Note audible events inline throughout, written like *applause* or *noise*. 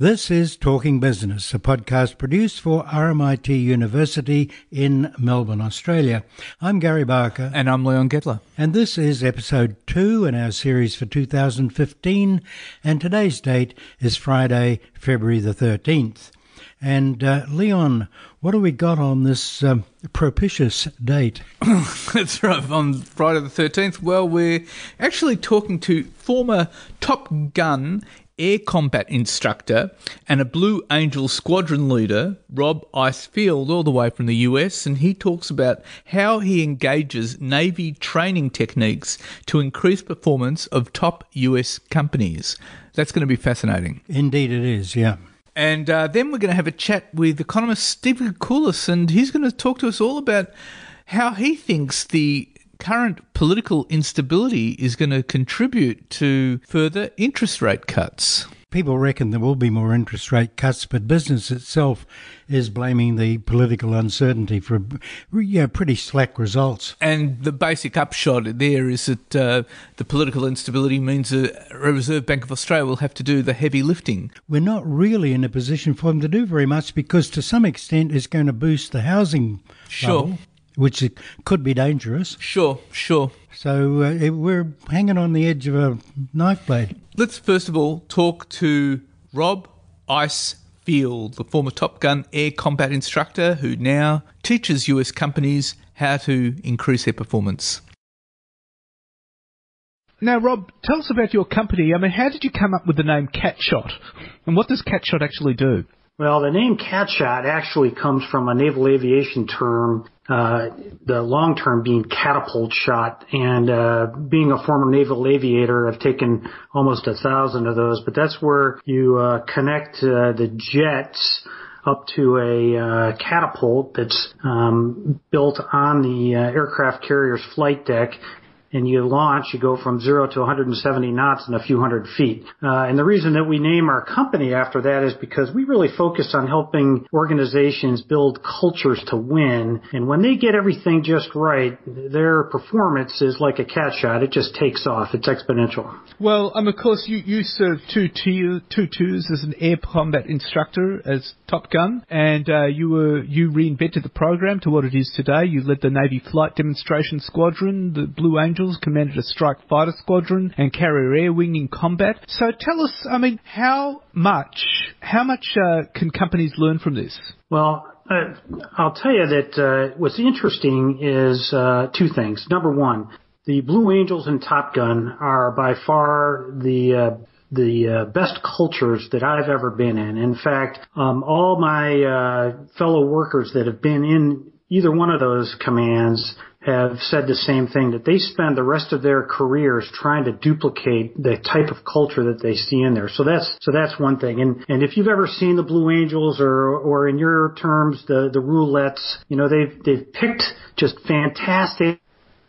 This is Talking Business, a podcast produced for RMIT University in Melbourne, Australia. I'm Gary Barker. And I'm Leon Gettler. And this is episode two in our series for 2015. And today's date is Friday, February the 13th. And uh, Leon, what do we got on this um, propitious date? *coughs* That's right, on Friday the 13th. Well, we're actually talking to former Top Gun air combat instructor and a Blue Angel squadron leader, Rob Icefield, all the way from the US, and he talks about how he engages Navy training techniques to increase performance of top US companies. That's going to be fascinating. Indeed, it is, yeah. And uh, then we're going to have a chat with economist Stephen Koukoulas, and he's going to talk to us all about how he thinks the current political instability is going to contribute to further interest rate cuts. People reckon there will be more interest rate cuts, but business itself is blaming the political uncertainty for yeah, pretty slack results. And the basic upshot there is that uh, the political instability means the Reserve Bank of Australia will have to do the heavy lifting. We're not really in a position for them to do very much because, to some extent, it's going to boost the housing Sure. bubble, which could be dangerous. Sure, sure. So uh, we're hanging on the edge of a knife blade. Let's first of all talk to Rob Icefield, the former Top Gun air combat instructor who now teaches US companies how to increase their performance. Now, Rob, tell us about your company. I mean, how did you come up with the name Catshot? And what does Catshot actually do? Well, the name catshot actually comes from a naval aviation term, uh, the long term being catapult shot. And uh, being a former naval aviator, I've taken almost a thousand of those. But that's where you uh, connect uh, the jets up to a uh, catapult that's um, built on the uh, aircraft carrier's flight deck and you launch, you go from zero to 170 knots in a few hundred feet. Uh, and the reason that we name our company after that is because we really focus on helping organizations build cultures to win. And when they get everything just right, their performance is like a cat shot. It just takes off. It's exponential. Well, um, of course, you, you served two, two tours as an air combat instructor as Top Gun, and uh, you were you reinvented the program to what it is today. You led the Navy Flight Demonstration Squadron, the Blue Angels, commanded a strike fighter squadron, and carrier air wing in combat. So tell us, I mean, how much how much uh, can companies learn from this? Well, uh, I'll tell you that uh, what's interesting is uh, two things. Number one, the Blue Angels and Top Gun are by far the uh, the uh, best cultures that I've ever been in. In fact, um, all my uh, fellow workers that have been in either one of those commands have said the same thing that they spend the rest of their careers trying to duplicate the type of culture that they see in there. So that's so that's one thing. And and if you've ever seen the Blue Angels or or in your terms the the roulettes, you know they've they've picked just fantastic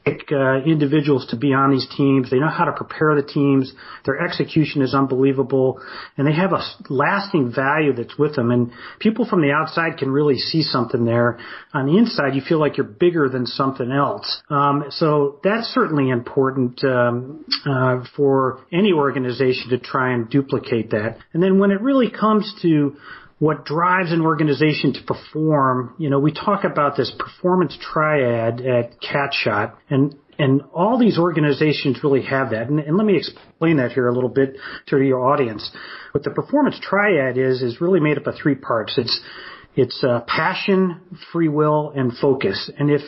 uh, individuals to be on these teams. They know how to prepare the teams. Their execution is unbelievable, and they have a lasting value that's with them. And people from the outside can really see something there. On the inside, you feel like you're bigger than something else. Um, so that's certainly important um, uh, for any organization to try and duplicate that. And then when it really comes to what drives an organization to perform, you know, we talk about this performance triad at Catshot and and all these organizations really have that. And, and let me explain that here a little bit to your audience. What the performance triad is is really made up of three parts. It's it's uh, passion, free will, and focus. And if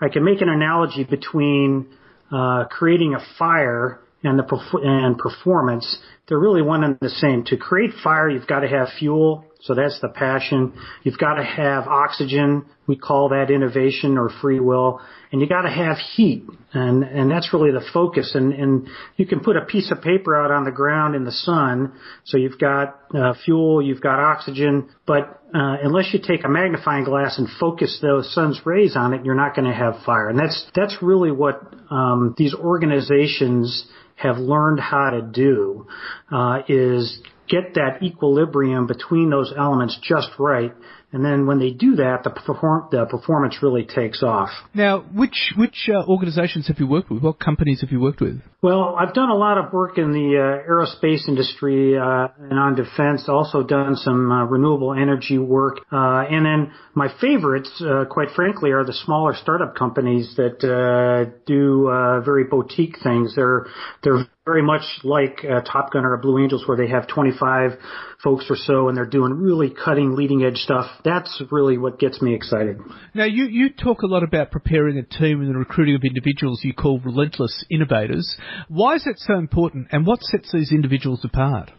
I can make an analogy between uh, creating a fire and the and performance, they're really one and the same. To create fire, you've got to have fuel, so that's the passion. You've got to have oxygen. We call that innovation or free will. And you got to have heat. And, and that's really the focus. And, and you can put a piece of paper out on the ground in the sun. So you've got uh, fuel, you've got oxygen, but uh, unless you take a magnifying glass and focus those sun's rays on it, you're not going to have fire. And that's, that's really what um, these organizations have learned how to do uh, is get that equilibrium between those elements just right and then when they do that, the, perform- the performance really takes off. Now, which which uh, organisations have you worked with? What companies have you worked with? Well, I've done a lot of work in the uh, aerospace industry uh, and on defense. Also done some uh, renewable energy work, uh, and then my favorites, uh, quite frankly, are the smaller startup companies that do very boutique things. They're they're very much like Top Gun or Blue Angels, where they have 25 folks or so, and they're doing really cutting, leading edge stuff. That's really what gets me excited. Now, you, you talk a lot about preparing a team and the recruiting of individuals you call relentless innovators. Why is that so important, and what sets these individuals apart?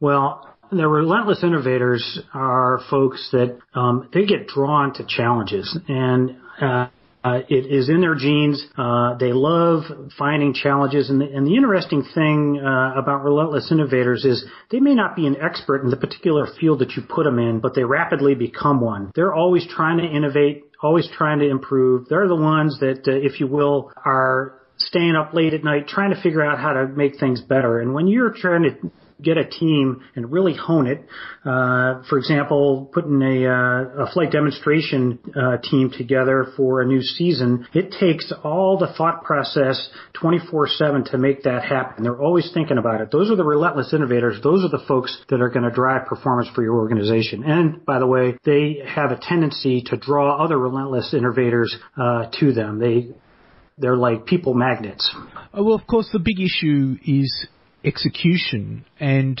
Well, the relentless innovators are folks that um, they get drawn to challenges, and uh, uh, it is in their genes. Uh, they love finding challenges. And the, and the interesting thing uh, about relentless innovators is they may not be an expert in the particular field that you put them in, but they rapidly become one. They're always trying to innovate, always trying to improve. They're the ones that, uh, if you will, are staying up late at night trying to figure out how to make things better. And when you're trying to get a team and really hone it. Uh, for example, putting a, uh, a flight demonstration uh, team together for a new season, it takes all the thought process 24/7 to make that happen. They're always thinking about it. Those are the relentless innovators. Those are the folks that are going to drive performance for your organization. And by the way, they have a tendency to draw other relentless innovators uh, to them. They they're like people magnets. Oh, well, of course, the big issue is execution, and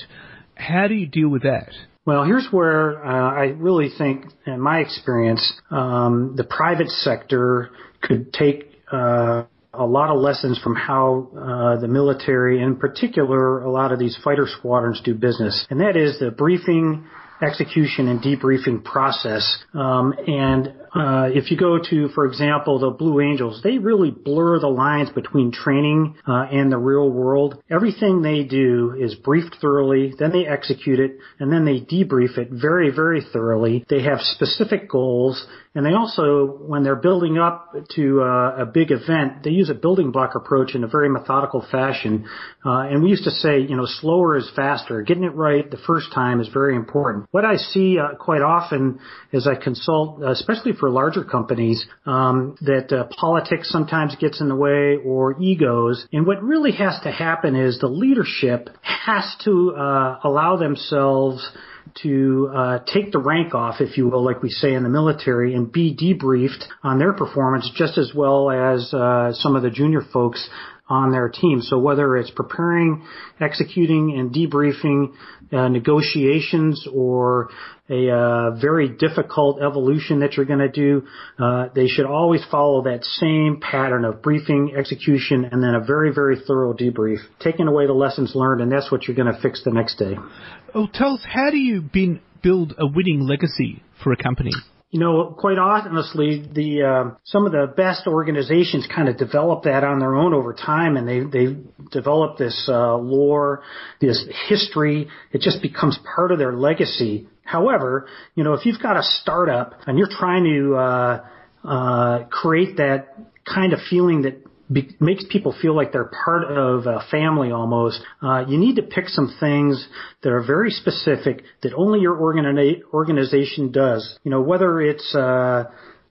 how do you deal with that? Well, here's where uh, I really think, in my experience, um, the private sector could take uh, a lot of lessons from how uh, the military, in particular, a lot of these fighter squadrons do business, and that is the briefing execution and debriefing process. Um, and uh, if you go to, for example, the Blue Angels, they really blur the lines between training uh, and the real world. Everything they do is briefed thoroughly, then they execute it, and then they debrief it very, very thoroughly. They have specific goals, and they also, when they're building up to uh, a big event, they use a building block approach in a very methodical fashion. Uh, and we used to say, you know, slower is faster. Getting it right the first time is very important. What I see uh, quite often as I consult, especially for larger companies, um, that uh, politics sometimes gets in the way or egos. And what really has to happen is the leadership has to uh, allow themselves to uh, take the rank off, if you will, like we say in the military, and be debriefed on their performance just as well as uh, some of the junior folks on their team. So whether it's preparing, executing, and debriefing uh, negotiations or a uh, very difficult evolution that you're going to do, uh, they should always follow that same pattern of briefing, execution, and then a very, very thorough debrief, taking away the lessons learned, and that's what you're going to fix the next day. Well, tell us, how do you build a winning legacy for a company? You know, quite honestly, the uh, some of the best organizations kind of develop that on their own over time, and they they develop this uh, lore, this history. It just becomes part of their legacy. However, you know, if you've got a startup and you're trying to uh, uh, create that kind of feeling that be, makes people feel like they're part of a family almost. Uh, you need to pick some things that are very specific that only your organi- organization does. You know, whether it's uh,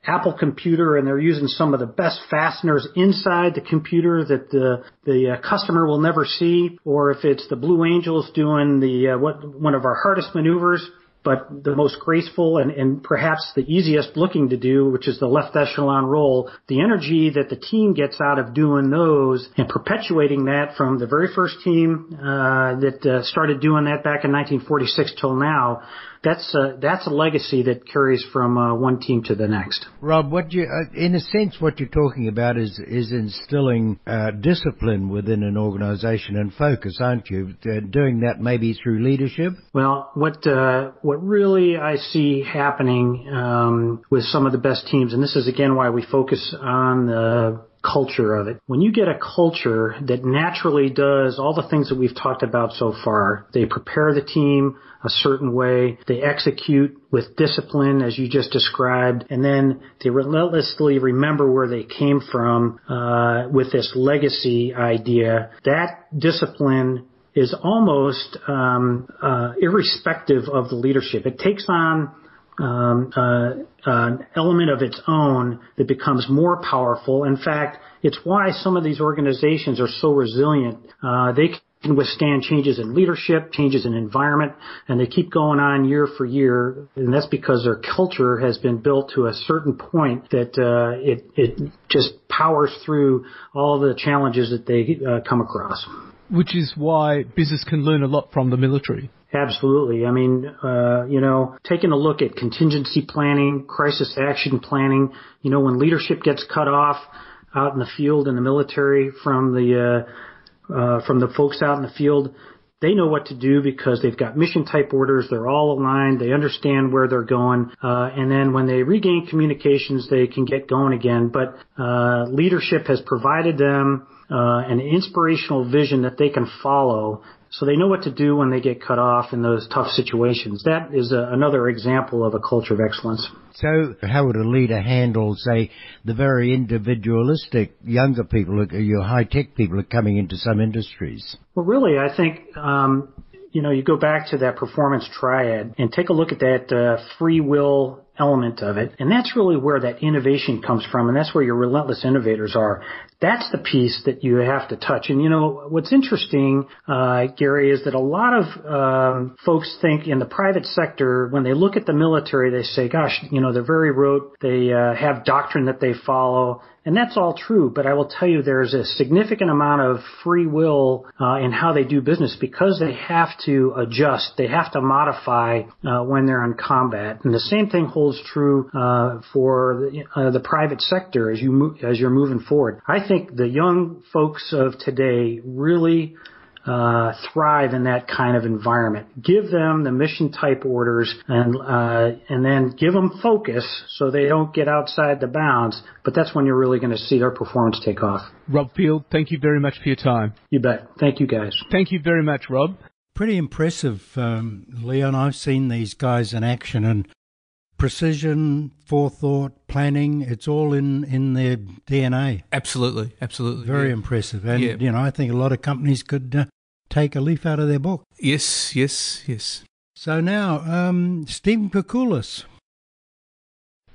Apple computer and they're using some of the best fasteners inside the computer that the the uh, customer will never see, or if it's the Blue Angels doing the uh, what one of our hardest maneuvers but the most graceful and, and perhaps the easiest looking to do, which is the left echelon roll, the energy that the team gets out of doing those and perpetuating that from the very first team uh, that uh, started doing that back in 1946 till now that's a, that's a legacy that carries from uh, one team to the next. Rob, what you, uh, in a sense, what you're talking about is is instilling uh, discipline within an organisation and focus, aren't you? Uh, doing that maybe through leadership. Well, what uh, what really I see happening um, with some of the best teams, and this is again why we focus on the culture of it. When you get a culture that naturally does all the things that we've talked about so far, they prepare the team a certain way, they execute with discipline as you just described, and then they relentlessly remember where they came from uh, with this legacy idea. That discipline is almost um, uh, irrespective of the leadership. It takes on um, uh, an element of its own that becomes more powerful. In fact, it's why some of these organizations are so resilient. Uh, they can withstand changes in leadership, changes in environment, and they keep going on year for year. And that's because their culture has been built to a certain point that uh, it it just powers through all the challenges that they uh, come across. Which is why business can learn a lot from the military. Absolutely. I mean, uh, you know, taking a look at contingency planning, crisis action planning, you know, when leadership gets cut off out in the field in the military from the uh, uh, from the folks out in the field. They know what to do because they've got mission type orders. They're all aligned. They understand where they're going. Uh, and then when they regain communications, they can get going again. But uh, leadership has provided them uh, an inspirational vision that they can follow so they know what to do when they get cut off in those tough situations. That is a, another example of a culture of excellence. So how would a leader handle, say, the very individualistic younger people, your high-tech people are coming into some industries? Well, really, I think, um, you know, you go back to that performance triad and take a look at that uh, free will element of it. And that's really where that innovation comes from. And that's where your relentless innovators are. That's the piece that you have to touch. And you know, what's interesting, uh, Gary, is that a lot of um, folks think in the private sector, when they look at the military, they say, gosh, you know, they're very rote. They uh, have doctrine that they follow. And that's all true, but I will tell you there's a significant amount of free will uh, in how they do business because they have to adjust, they have to modify uh, when they're in combat. And the same thing holds true uh, for the, uh, the private sector as you move, as you're moving forward. I think the young folks of today really uh, thrive in that kind of environment. Give them the mission type orders and uh, and then give them focus so they don't get outside the bounds. But that's when you're really going to see their performance take off. Rob Field, thank you very much for your time. You bet. Thank you, guys. Thank you very much, Rob. Pretty impressive, um, Leon. I've seen these guys in action and precision, forethought, planning, it's all in, in their DNA. Absolutely, absolutely. Very yeah. impressive. And, yeah. you know, I think a lot of companies could uh, take a leaf out of their book. Yes, yes, yes. So now, um, Stephen Koukoulas.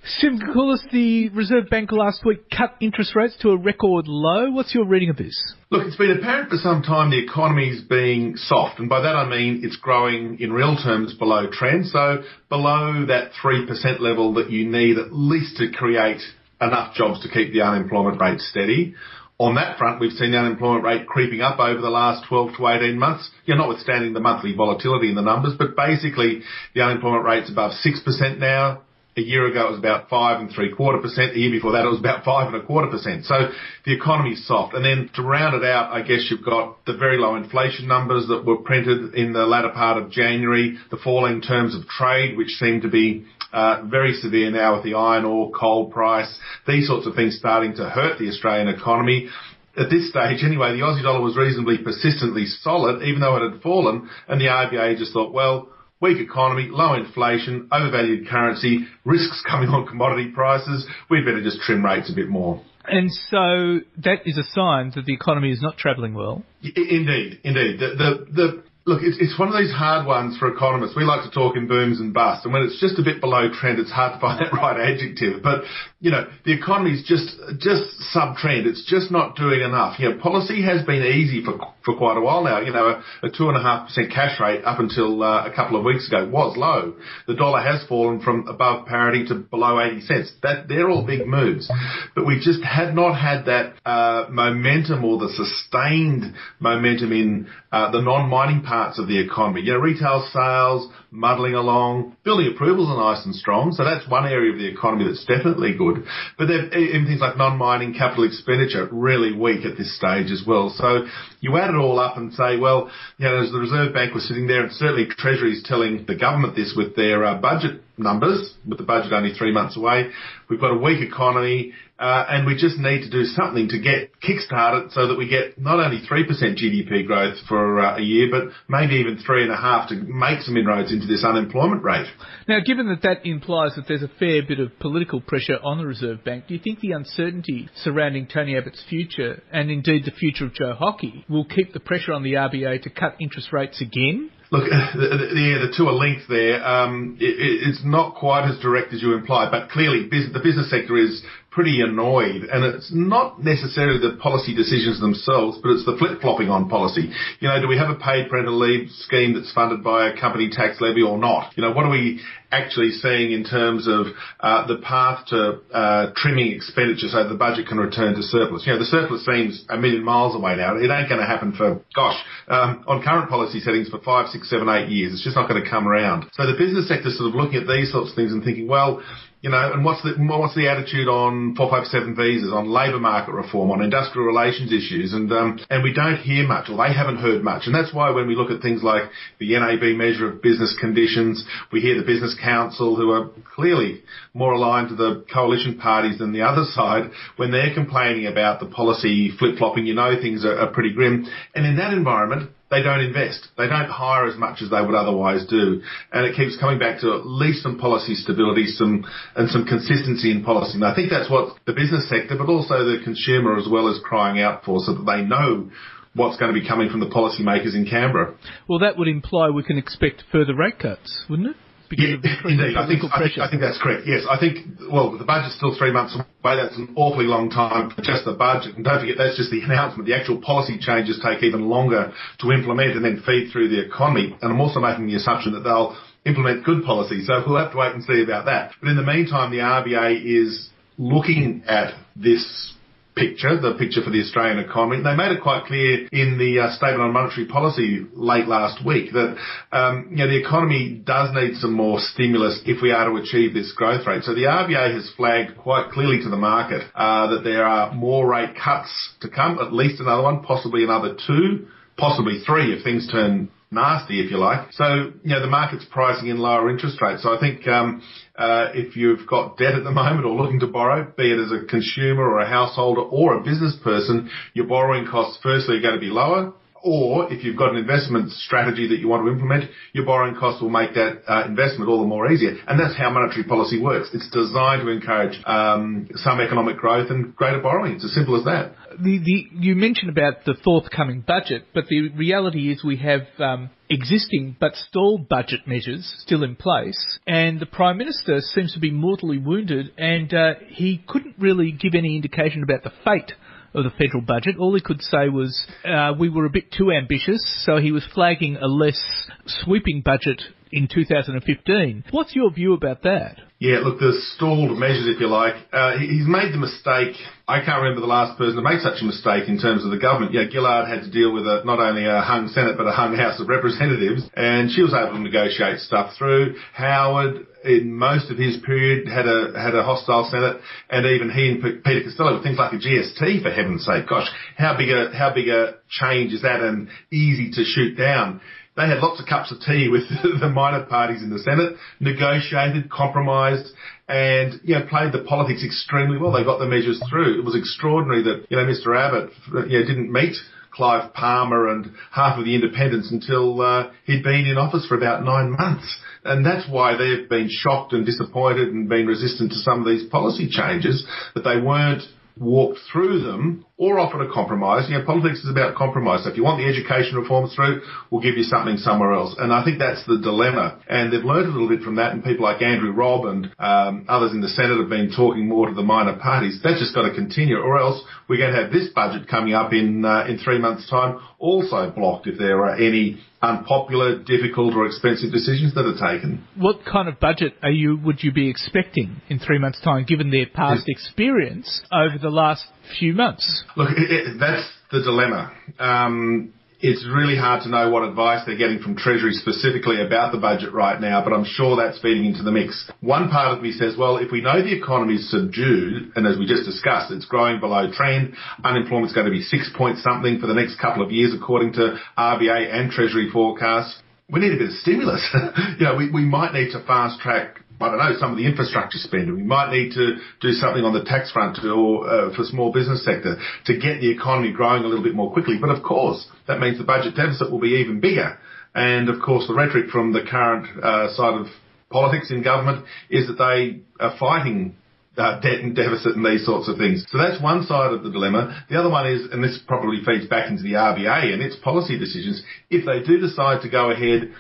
Stephen Koukoulas, the Reserve Bank last week cut interest rates to a record low. What's your reading of this? Look, it's been apparent for some time the economy's being soft, and by that I mean it's growing in real terms below trend, so below that 3% level that you need at least to create enough jobs to keep the unemployment rate steady. On that front, we've seen the unemployment rate creeping up over the last 12 to 18 months. Yeah, notwithstanding the monthly volatility in the numbers, but basically the unemployment rate's above 6% now. A year ago it was about five and three quarter percent. The year before that it was about five and a quarter percent. So the economy's soft. And then to round it out, I guess you've got the very low inflation numbers that were printed in the latter part of January, the falling terms of trade, which seem to be uh, very severe now with the iron ore, coal price, these sorts of things starting to hurt the Australian economy. At this stage, anyway, the Aussie dollar was reasonably persistently solid, even though it had fallen, and the RBA just thought, well, weak economy, low inflation, overvalued currency, risks coming on commodity prices, we'd better just trim rates a bit more. And so that is a sign that the economy is not travelling well. Indeed, indeed. The, the, the Look, it's, it's one of these hard ones for economists. We like to talk in booms and busts, and when it's just a bit below trend, it's hard to find *laughs* that right adjective. But you know, the economy's just just sub-trend. It's just not doing enough. You know, policy has been easy for for quite a while now. You know, a two and a half percent cash rate up until uh, a couple of weeks ago was low. The dollar has fallen from above parity to below 80 cents. That they're all big moves, but we just had not had that uh, momentum or the sustained momentum in Uh, the non-mining parts of the economy. You know, retail sales muddling along, building approvals are nice and strong, so that's one area of the economy that's definitely good. But even things like non-mining capital expenditure really weak at this stage as well. So you add it all up and say, well, you know, as the Reserve Bank was sitting there, and certainly Treasury is telling the government this with their uh, budget numbers with the budget only three months away. We've got a weak economy, uh, and we just need to do something to get kick-started so that we get not only 3% GDP growth for uh, a year, but maybe even three and a half to make some inroads into this unemployment rate. Now, given that that implies that there's a fair bit of political pressure on the Reserve Bank, do you think the uncertainty surrounding Tony Abbott's future, and indeed the future of Joe Hockey, will keep the pressure on the RBA to cut interest rates again? Look, *laughs* the, the, the two are linked there. Um, it, it's not quite as direct as you imply, but clearly the business sector is pretty annoyed. And it's not necessarily the policy decisions themselves, but it's the flip-flopping on policy. You know, do we have a paid parental leave scheme that's funded by a company tax levy or not? You know, what are we actually seeing in terms of uh, the path to uh, trimming expenditure so the budget can return to surplus? You know, the surplus seems a million miles away now. It ain't going to happen for, gosh, um, on current policy settings for five, six, seven, eight years. It's just not going to come around. So the business sector sort of looking at these sorts of things and thinking, well, you know, and what's the what's the attitude on 457 visas, on labour market reform, on industrial relations issues, and um, and we don't hear much, or they haven't heard much, and that's why when we look at things like the NAB measure of business conditions, we hear the Business Council, who are clearly more aligned to the coalition parties than the other side, when they're complaining about the policy flip flopping, you know things are, are pretty grim, and in that environment they don't invest. They don't hire as much as they would otherwise do. And it keeps coming back to at least some policy stability, some, and some consistency in policy. And I think that's what the business sector, but also the consumer as well is crying out for so that they know what's going to be coming from the policymakers in Canberra. Well, that would imply we can expect further rate cuts, wouldn't it? Yeah, indeed. I think, I think, I, think, that's correct. Yes, I think, well, the budget's still three months away. That's an awfully long time for just the budget. And don't forget, that's just the announcement. The actual policy changes take even longer to implement and then feed through the economy. And I'm also making the assumption that they'll implement good policy. So we'll have to wait and see about that. But in the meantime, the RBA is looking at this picture, the picture for the Australian economy. They made it quite clear in the uh, statement on monetary policy late last week that um, you know the economy does need some more stimulus if we are to achieve this growth rate. So the RBA has flagged quite clearly to the market uh, that there are more rate cuts to come, at least another one, possibly another two, possibly three if things turn nasty, if you like. So, you know, the market's pricing in lower interest rates. So I think um, uh, if you've got debt at the *laughs* moment or looking to borrow, be it as a consumer or a householder or a business person, your borrowing costs firstly are going to be lower or if you've got an investment strategy that you want to implement, your borrowing costs will make that uh, investment all the more easier. And that's how monetary policy works. It's designed to encourage um, some economic growth and greater borrowing. It's as simple as that. The, the, you mentioned about the forthcoming budget, but the reality is we have um, existing but stalled budget measures still in place, and the Prime Minister seems to be mortally wounded, and uh, he couldn't really give any indication about the fate of the federal budget. All he could say was uh, we were a bit too ambitious, so he was flagging a less sweeping budget in 2015. What's your view about that? Yeah, look, the stalled measures, if you like. Uh, he's made the mistake. I can't remember the last person to make such a mistake in terms of the government. Yeah, Gillard had to deal with a, not only a hung Senate, but a hung House of Representatives, and she was able to negotiate stuff through. Howard, in most of his period, had a had a hostile Senate, and even he and Peter Costello with things like a GST, for heaven's sake. Gosh, how big a how big a change is that, and easy to shoot down. They had lots of cups of tea with *laughs* the minor parties in the Senate, negotiated, compromised, and you know played the politics extremely well. They got the measures through. It was extraordinary that you know Mr Abbott you know didn't meet Clive Palmer and half of the independents until uh, he'd been in office for about nine months. And that's why they've been shocked and disappointed and been resistant to some of these policy changes, that they weren't walked through them or offered a compromise. You know, politics is about compromise. So if you want the education reforms through, we'll give you something somewhere else. And I think that's the dilemma. And they've learned a little bit from that. And people like Andrew Robb and um, others in the Senate have been talking more to the minor parties. That's just got to continue, or else we're going to have this budget coming up in uh, in three months' time also blocked if there are any unpopular, difficult, or expensive decisions that are taken. What kind of budget are you would you be expecting in three months' time, given their past experience over the last few months? Look, it, it, that's the dilemma. Um, it's really hard to know what advice they're getting from Treasury specifically about the budget right now, but I'm sure that's feeding into the mix. One part of me says, well, if we know the economy is subdued, and as we just discussed, it's growing below trend, unemployment's going to be six point something for the next couple of years according to RBA and Treasury forecasts, we need a bit of stimulus. *laughs* you know, we, we might need to fast track I don't know, some of the infrastructure spend. We might need to do something on the tax front to, or uh, for small business sector to get the economy growing a little bit more quickly. But of course, that means the budget deficit will be even bigger. And of course, the rhetoric from the current uh, side of politics in government is that they are fighting uh, debt and deficit and these sorts of things. So that's one side of the dilemma. The other one is, and this probably feeds back into the RBA and its policy decisions, if they do decide to go ahead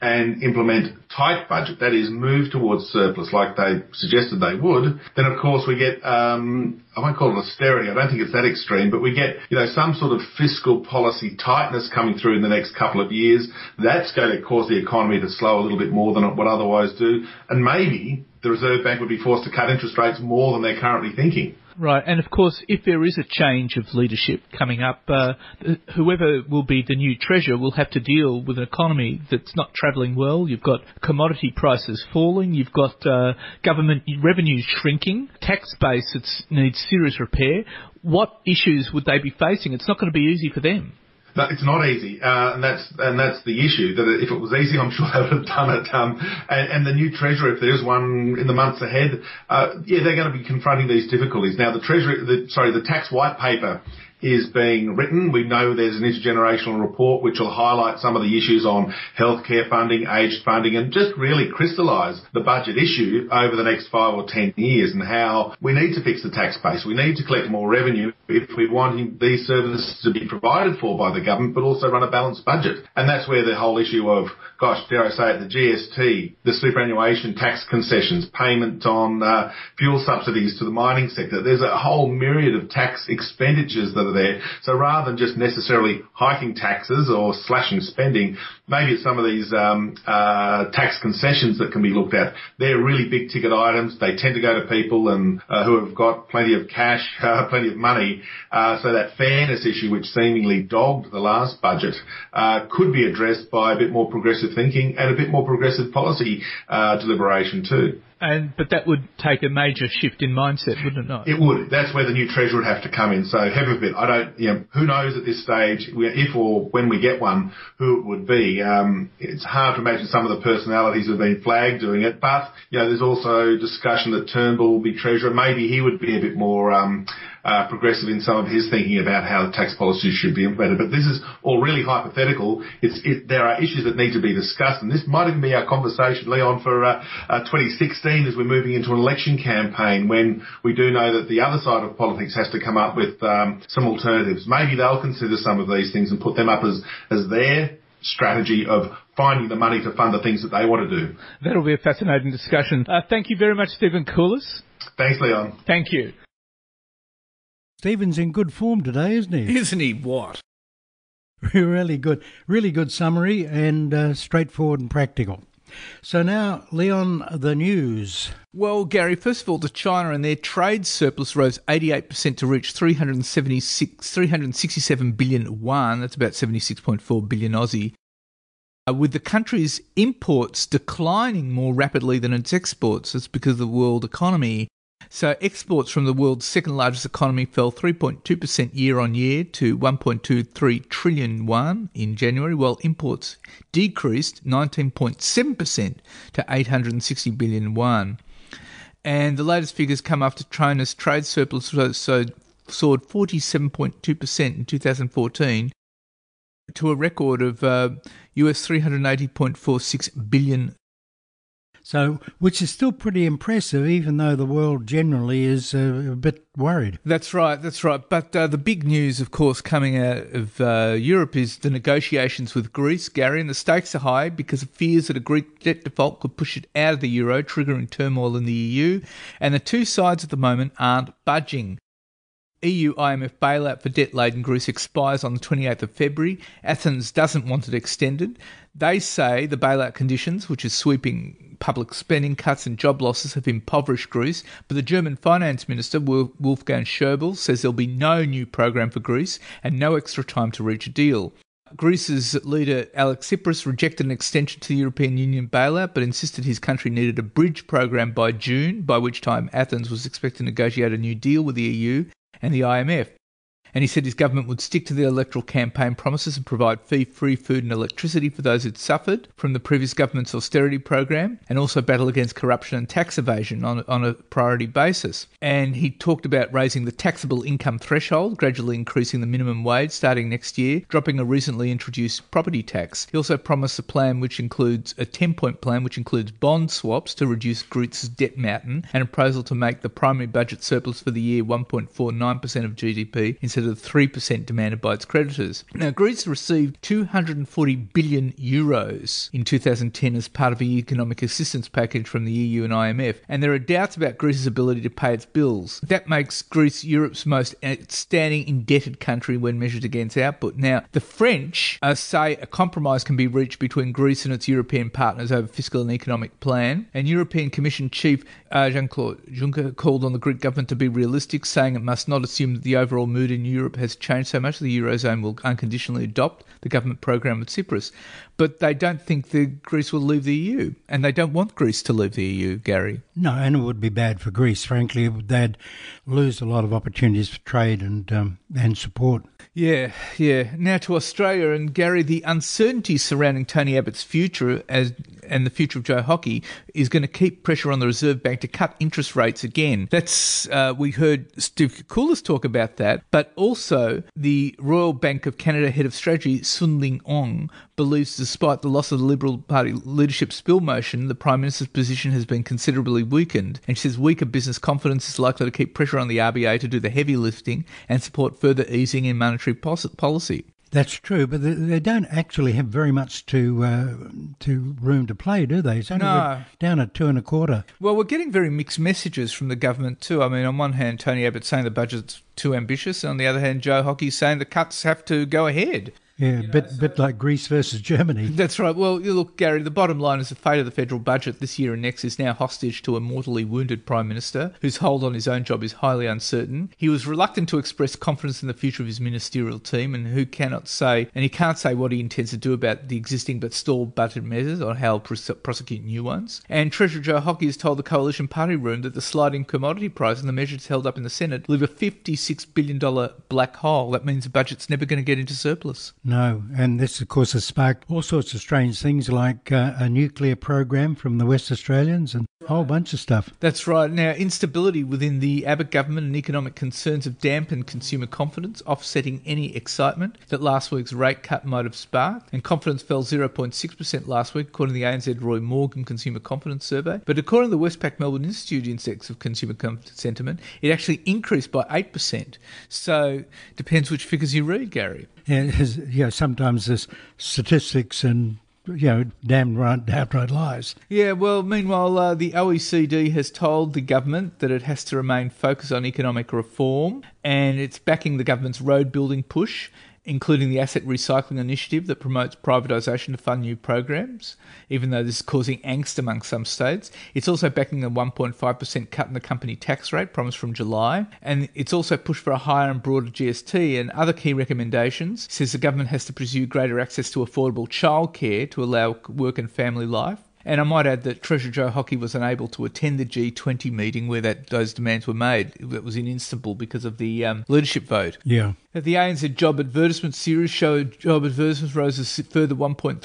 and implement tight budget, that is, move towards surplus like they suggested they would, then of course we get, um, I won't call it austerity, I don't think it's that extreme, but we get, you know, some sort of fiscal policy tightness coming through in the next couple of years. That's going to cause the economy to slow a little bit more than it would otherwise do. And maybe the Reserve Bank would be forced to cut interest rates more than they're currently thinking. Right, and of course, if there is a change of leadership coming up, uh, whoever will be the new treasurer will have to deal with an economy that's not travelling well. You've got commodity prices falling, you've got uh, government revenues shrinking, tax base that needs serious repair. What issues would they be facing? It's not going to be easy for them. No, it's not easy, uh, and that's and that's the issue. That if it was easy, I'm sure they would have done it. Um, and, and, the new treasurer, if there is one in the months ahead, uh, yeah, they're going to be confronting these difficulties. Now, the treasury, the, sorry, the tax white paper is being written. We know there's an intergenerational report which will highlight some of the issues on healthcare funding, aged funding, and just really crystallise the budget issue over the next five or ten years and how we need to fix the tax base. We need to collect more revenue if we want these services to be provided for by the government, but also run a balanced budget. And that's where the whole issue of, gosh, dare I say it, the GST, the superannuation tax concessions, payment on uh, fuel subsidies to the mining sector. There's a whole myriad of tax expenditures that are there. So rather than just necessarily hiking taxes or slashing spending, maybe it's some of these um, uh, tax concessions that can be looked at. They're really big ticket items. They tend to go to people and uh, who have got plenty of cash, *laughs* uh, plenty of money. Uh, so that fairness issue, which seemingly dogged the last budget, uh, could be addressed by a bit more progressive thinking and a bit more progressive policy uh, deliberation too. And but that would take a major shift in mindset, wouldn't it not? It would. That's where the new treasurer would have to come in. So heaven forbid. I don't. You know, who knows at this stage if or when we get one, who it would be. Um, it's hard to imagine some of the personalities who have been flagged doing it. But you know, there's also discussion that Turnbull will be treasurer. Maybe he would be a bit more. Um, uh, progressive in some of his thinking about how tax policies should be implemented. But this is all really hypothetical. It's, it, there are issues that need to be discussed, and this might even be our conversation, Leon, for uh, uh, 2016 as we're moving into an election campaign when we do know that the other side of politics has to come up with um, some alternatives. Maybe they'll consider some of these things and put them up as, as their strategy of finding the money to fund the things that they want to do. That'll be a fascinating discussion. Uh, thank you very much, Stephen Koukoulas. Thanks, Leon. Thank you. Stephen's in good form today, isn't he? Isn't he what? *laughs* really good, really good summary and uh, straightforward and practical. So now, Leon, the news. Well, Gary, first of all, to China and their trade surplus rose 88% to reach 376, 367 billion yuan. That's about 76.4 billion Aussie. Uh, with the country's imports declining more rapidly than its exports, it's because of the world economy so exports from the world's second largest economy fell 3.2% year on year to 1.23 trillion yuan in January, while imports decreased 19.7% to 860 billion yuan. And the latest figures come after China's trade surplus so, so soared 47.2% in 2014 to a record of uh, US 380.46 billion so, which is still pretty impressive, even though the world generally is uh, a bit worried. That's right, that's right. But uh, the big news, of course, coming out of uh, Europe is the negotiations with Greece, Gary, and the stakes are high because of fears that a Greek debt default could push it out of the euro, triggering turmoil in the EU. And the two sides at the moment aren't budging. EU IMF bailout for debt laden Greece expires on the 28th of February. Athens doesn't want it extended. They say the bailout conditions, which is sweeping public spending cuts and job losses, have impoverished Greece. But the German finance minister, Wolfgang Schäuble, says there'll be no new program for Greece and no extra time to reach a deal. Greece's leader Alex Tsipras rejected an extension to the European Union bailout, but insisted his country needed a bridge program by June, by which time Athens was expected to negotiate a new deal with the EU and the IMF. And he said his government would stick to the electoral campaign promises and provide fee free food and electricity for those who'd suffered from the previous government's austerity program and also battle against corruption and tax evasion on, on a priority basis. And he talked about raising the taxable income threshold, gradually increasing the minimum wage starting next year, dropping a recently introduced property tax. He also promised a plan which includes a 10 point plan which includes bond swaps to reduce Greece's debt mountain and a proposal to make the primary budget surplus for the year 1.49% of GDP instead of the 3% demanded by its creditors. Now, Greece received 240 billion euros in 2010 as part of a economic assistance package from the EU and IMF, and there are doubts about Greece's ability to pay its bills. That makes Greece Europe's most outstanding indebted country when measured against output. Now, the French uh, say a compromise can be reached between Greece and its European partners over fiscal and economic plan, and European Commission Chief uh, Jean-Claude Juncker called on the Greek government to be realistic, saying it must not assume that the overall mood in Europe has changed so much that the Eurozone will unconditionally adopt the government program of Tsipras. But they don't think that Greece will leave the EU, and they don't want Greece to leave the EU, Gary. No, and it would be bad for Greece, frankly. They'd lose a lot of opportunities for trade and, um, and support. Yeah, yeah. Now to Australia and Gary, the uncertainty surrounding Tony Abbott's future as and the future of Joe Hockey is going to keep pressure on the Reserve Bank to cut interest rates again. That's uh, we heard Steve Koukoulas talk about that, but also the Royal Bank of Canada head of strategy Su-Lin Ong believes, despite the loss of the Liberal Party leadership spill motion, the Prime Minister's position has been considerably weakened. And she says weaker business confidence is likely to keep pressure on the RBA to do the heavy lifting and support further easing in monetary policy. That's true, but they don't actually have very much to uh, to room to play, do they? It's only No. down at two and a quarter. Well, we're getting very mixed messages from the government too. I mean, on one hand, Tony Abbott's saying the budget's too ambitious, and on the other hand, Joe Hockey's saying the cuts have to go ahead. Yeah, bit bit like Greece versus Germany. *laughs* That's right. Well, look, Gary, the bottom line is the fate of the federal budget this year and next is now hostage to a mortally wounded Prime Minister whose hold on his own job is highly uncertain. He was reluctant to express confidence in the future of his ministerial team and who cannot say, and he can't say what he intends to do about the existing but stalled budget measures or how he'll pros- prosecute new ones. And Treasurer Joe Hockey has told the coalition party room that the sliding commodity price and the measures held up in the Senate leave a $56 billion black hole. That means the budget's never going to get into surplus. No, and this, of course, has sparked all sorts of strange things like uh, a nuclear program from the West Australians and a whole bunch of stuff. That's right. Now, instability within the Abbott government and economic concerns have dampened consumer confidence, offsetting any excitement that last week's rate cut might have sparked. And confidence fell 0.6% last week, according to the ANZ Roy Morgan Consumer Confidence Survey. But according to the Westpac Melbourne Institute Index of Consumer Sentiment, it actually increased by 8%. So, depends which figures you read, Gary. Has, you know, sometimes there's statistics and you know, damn right, outright lies. Yeah, well, meanwhile, uh, the OECD has told the government that it has to remain focused on economic reform and it's backing the government's road building push, including the asset recycling initiative that promotes privatisation to fund new programs, even though this is causing angst among some states. It's also backing a 1.5% cut in the company tax rate promised from July, and it's also pushed for a higher and broader GST and other key recommendations. It says the government has to pursue greater access to affordable childcare to allow work and family life. And I might add that Treasurer Joe Hockey was unable to attend the G20 meeting where that those demands were made. It was in Istanbul because of the um, leadership vote. Yeah. The ANZ job advertisement series showed job advertisements rose a further 1.3%,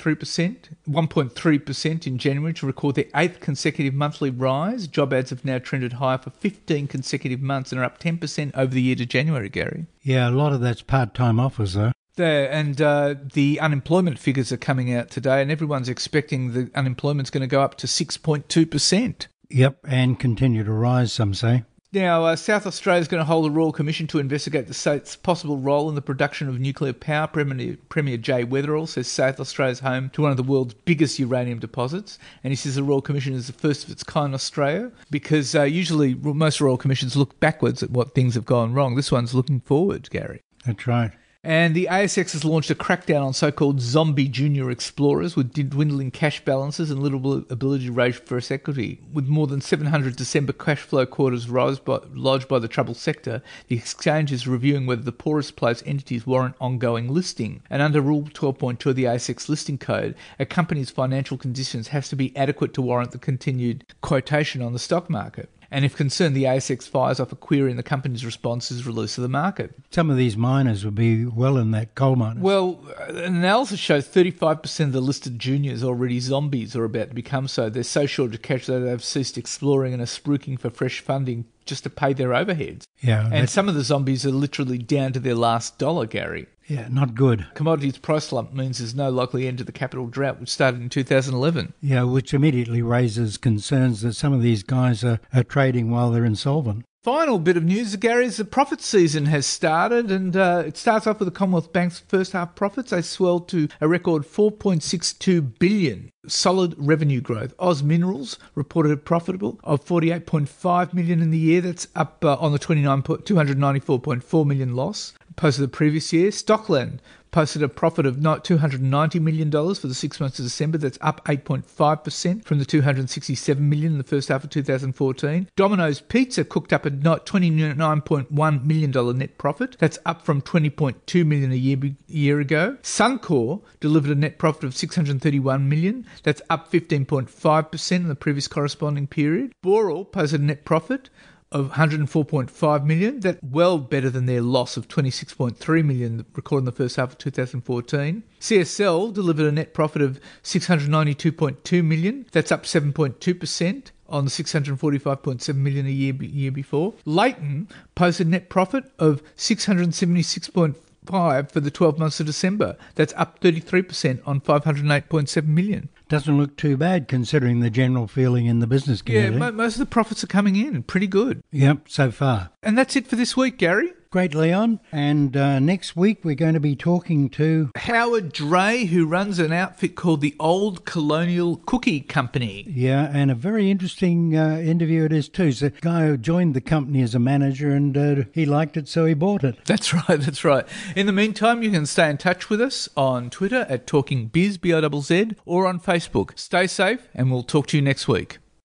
1.3% in January to record their eighth consecutive monthly rise. Job ads have now trended higher for 15 consecutive months and are up 10% over the year to January, Gary. Yeah, a lot of that's part-time offers, though. There and uh, the unemployment figures are coming out today, and everyone's expecting the unemployment's going to go up to 6.2 percent. Yep, and continue to rise, some say. Now, uh, South Australia is going to hold a royal commission to investigate the state's possible role in the production of nuclear power. Premier, Premier Jay Weatherill says South Australia is home to one of the world's biggest uranium deposits, and he says the royal commission is the first of its kind in Australia because uh, usually most royal commissions look backwards at what things have gone wrong. This one's looking forward, Gary. That's right. And the ASX has launched a crackdown on so called zombie junior explorers with dwindling cash balances and little ability to raise first equity. With more than 700 December cash flow quarters lodged by the troubled sector, the exchange is reviewing whether the poorest placed entities warrant ongoing listing. And under Rule 12.2 of the ASX listing code, a company's financial conditions has to be adequate to warrant the continued quotation on the stock market. And if concerned, the ASX fires off a query in the company's response is released to the market. Some of these miners would be well in that coal mine. Well, uh, analysis shows 35% of the listed juniors are already zombies or about to become so. They're so short of cash that they've ceased exploring and are spruiking for fresh funding just to pay their overheads. Yeah, And some of the zombies are literally down to their last dollar, Gary. yeah, not good. Commodities price slump means there's no likely end to the capital drought which started in 2011. Yeah, which immediately raises concerns that some of these guys are, are trading while they're insolvent. Final bit of news, Gary, is the profit season has started, and uh, it starts off with the Commonwealth Bank's first half profits. They swelled to a record 4.62 billion. Solid revenue growth. Oz Minerals reported a profitable of 48.5 million in the year. That's up uh, on the 29 po- 294.4 million loss posted the previous year. Stockland posted a profit of not $290 million for the six months of December. That's up 8.5% from the $267 million in the first half of 2014. Domino's Pizza cooked up a not $29.1 million net profit. That's up from $20.2 million a year, year ago. Suncorp delivered a net profit of $631 million. That's up 15.5% in the previous corresponding period. Boral posted a net profit of 104.5 million. That well better than their loss of 26.3 million recorded in the first half of 2014. CSL delivered a net profit of 692.2 million. That's up 7.2% on the 645.7 million a year year before. Leighton posted a net profit of 676.5 for the 12 months of December. That's up 33% on 508.7 million. Doesn't look too bad considering the general feeling in the business Yeah, community. mo- most of the profits are coming in pretty good. Yep, so far. And that's it for this week, Gary. Great, Leon. And uh, next week we're going to be talking to Howard Dray, who runs an outfit called the Old Colonial Cookie Company. Yeah, and a very interesting uh, interview it is too. It's a guy who joined the company as a manager and uh, he liked it, so he bought it. *laughs* That's right, that's right. In the meantime, you can stay in touch with us on Twitter at Talking Biz, B-I-Z-Z, or on Facebook. Stay safe, and we'll talk to you next week.